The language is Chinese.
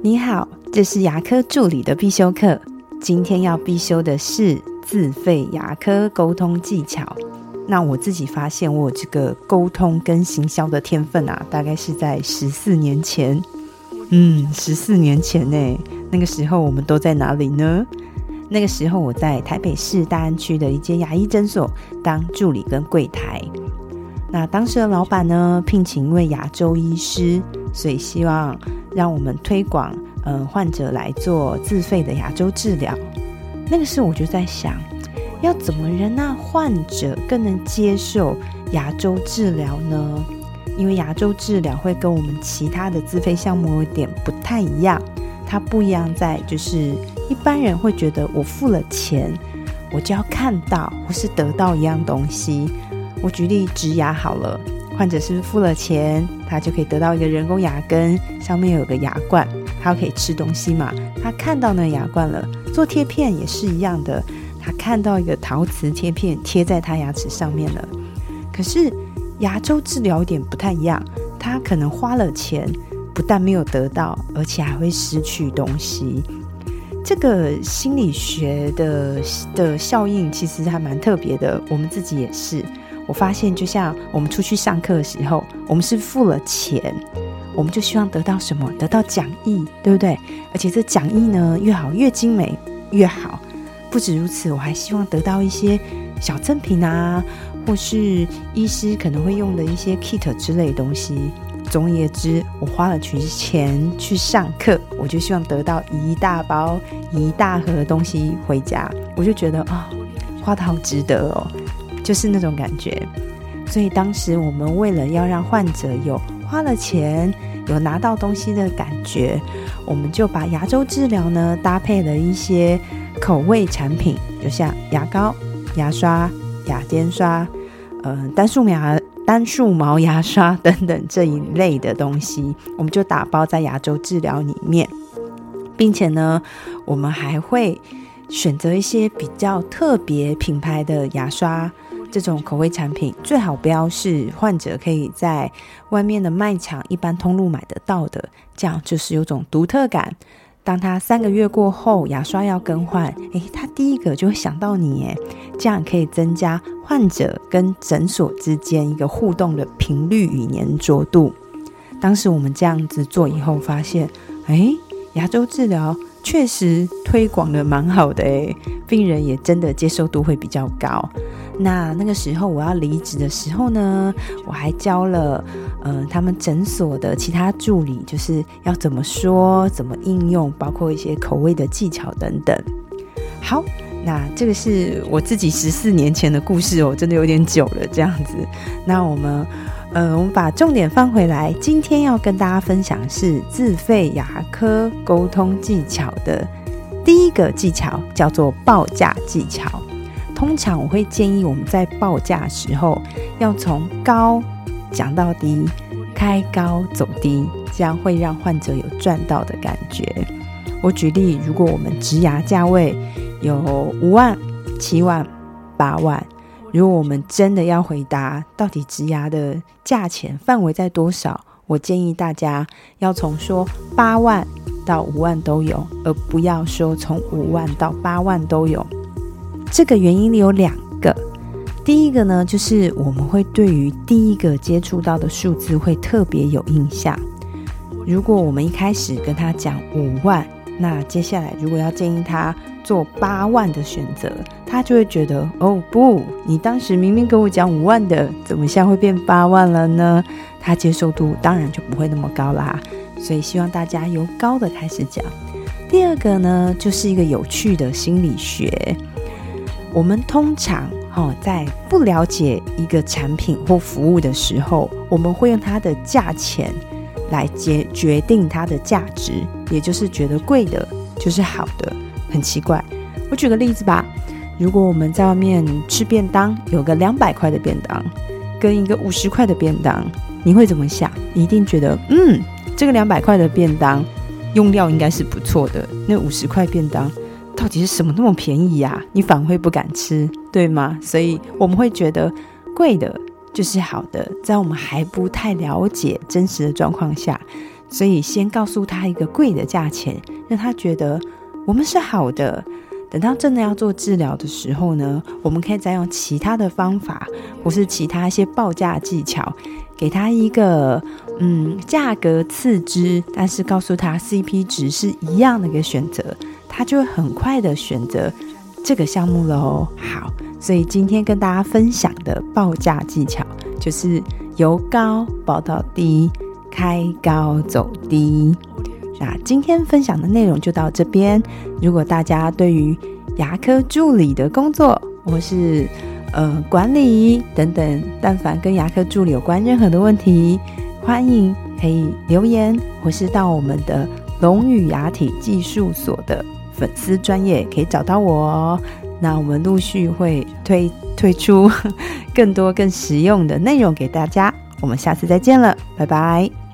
你好，这是牙科助理的必修课。今天要必修的是自费牙科沟通技巧。那我自己发现，我这个沟通跟行销的天分啊，大概是在十四年前。嗯，十四年前呢，那个时候我们都在哪里呢？那个时候我在台北市大安区的一间牙医诊所当助理跟柜台。那当时的老板呢，聘请一位牙周医师，所以希望。让我们推广，嗯，患者来做自费的牙周治疗。那个时候我就在想，要怎么让患者更能接受牙周治疗呢？因为牙周治疗会跟我们其他的自费项目有点不太一样。它不一样在就是一般人会觉得我付了钱，我就要看到或是得到一样东西。我举例植牙好了。患者是不是付了钱，他就可以得到一个人工牙根，上面有个牙冠，他可以吃东西嘛？他看到那牙冠了，做贴片也是一样的，他看到一个陶瓷贴片贴在他牙齿上面了。可是牙周治疗点不太一样，他可能花了钱，不但没有得到，而且还会失去东西。这个心理学的的效应其实还蛮特别的，我们自己也是。我发现，就像我们出去上课的时候，我们是付了钱，我们就希望得到什么？得到讲义，对不对？而且这讲义呢，越好越精美越好。不止如此，我还希望得到一些小赠品啊，或是医师可能会用的一些 kit 之类的东西。总而言之，我花了钱去上课，我就希望得到一大包、一大盒的东西回家。我就觉得啊，花的好值得哦。就是那种感觉，所以当时我们为了要让患者有花了钱、有拿到东西的感觉，我们就把牙周治疗呢搭配了一些口味产品，就像牙膏、牙刷、牙尖刷、呃单数牙单数毛牙刷 等等这一类的东西，我们就打包在牙周治疗里面，并且呢，我们还会选择一些比较特别品牌的牙刷。这种口味产品最好不要是患者可以在外面的卖场一般通路买得到的，这样就是有种独特感。当他三个月过后牙刷要更换，诶，他第一个就会想到你，诶，这样可以增加患者跟诊所之间一个互动的频率与粘着度。当时我们这样子做以后，发现，诶，牙周治疗确实推广的蛮好的，诶，病人也真的接受度会比较高。那那个时候我要离职的时候呢，我还教了呃他们诊所的其他助理，就是要怎么说、怎么应用，包括一些口味的技巧等等。好，那这个是我自己十四年前的故事哦，真的有点久了这样子。那我们呃，我们把重点放回来，今天要跟大家分享是自费牙科沟通技巧的第一个技巧，叫做报价技巧。通常我会建议我们在报价时候要从高讲到低，开高走低，这样会让患者有赚到的感觉。我举例，如果我们植牙价位有五万、七万、八万，如果我们真的要回答到底植牙的价钱范围在多少，我建议大家要从说八万到五万都有，而不要说从五万到八万都有。这个原因有两个，第一个呢，就是我们会对于第一个接触到的数字会特别有印象。如果我们一开始跟他讲五万，那接下来如果要建议他做八万的选择，他就会觉得哦不，你当时明明跟我讲五万的，怎么现在会变八万了呢？他接受度当然就不会那么高啦。所以希望大家由高的开始讲。第二个呢，就是一个有趣的心理学。我们通常哈在不了解一个产品或服务的时候，我们会用它的价钱来决决定它的价值，也就是觉得贵的就是好的，很奇怪。我举个例子吧，如果我们在外面吃便当，有个两百块的便当跟一个五十块的便当，你会怎么想？你一定觉得，嗯，这个两百块的便当用料应该是不错的，那五十块便当。到底是什么那么便宜呀？你反会不敢吃，对吗？所以我们会觉得贵的就是好的，在我们还不太了解真实的状况下，所以先告诉他一个贵的价钱，让他觉得我们是好的。等到真的要做治疗的时候呢，我们可以再用其他的方法，或是其他一些报价技巧，给他一个嗯价格次之，但是告诉他 CP 值是一样的一个选择，他就会很快的选择这个项目喽。好，所以今天跟大家分享的报价技巧就是由高报到低，开高走低。那今天分享的内容就到这边。如果大家对于牙科助理的工作，或是呃管理等等，但凡跟牙科助理有关任何的问题，欢迎可以留言，或是到我们的龙语牙体技术所的粉丝专业可以找到我。哦。那我们陆续会推推出 更多更实用的内容给大家。我们下次再见了，拜拜。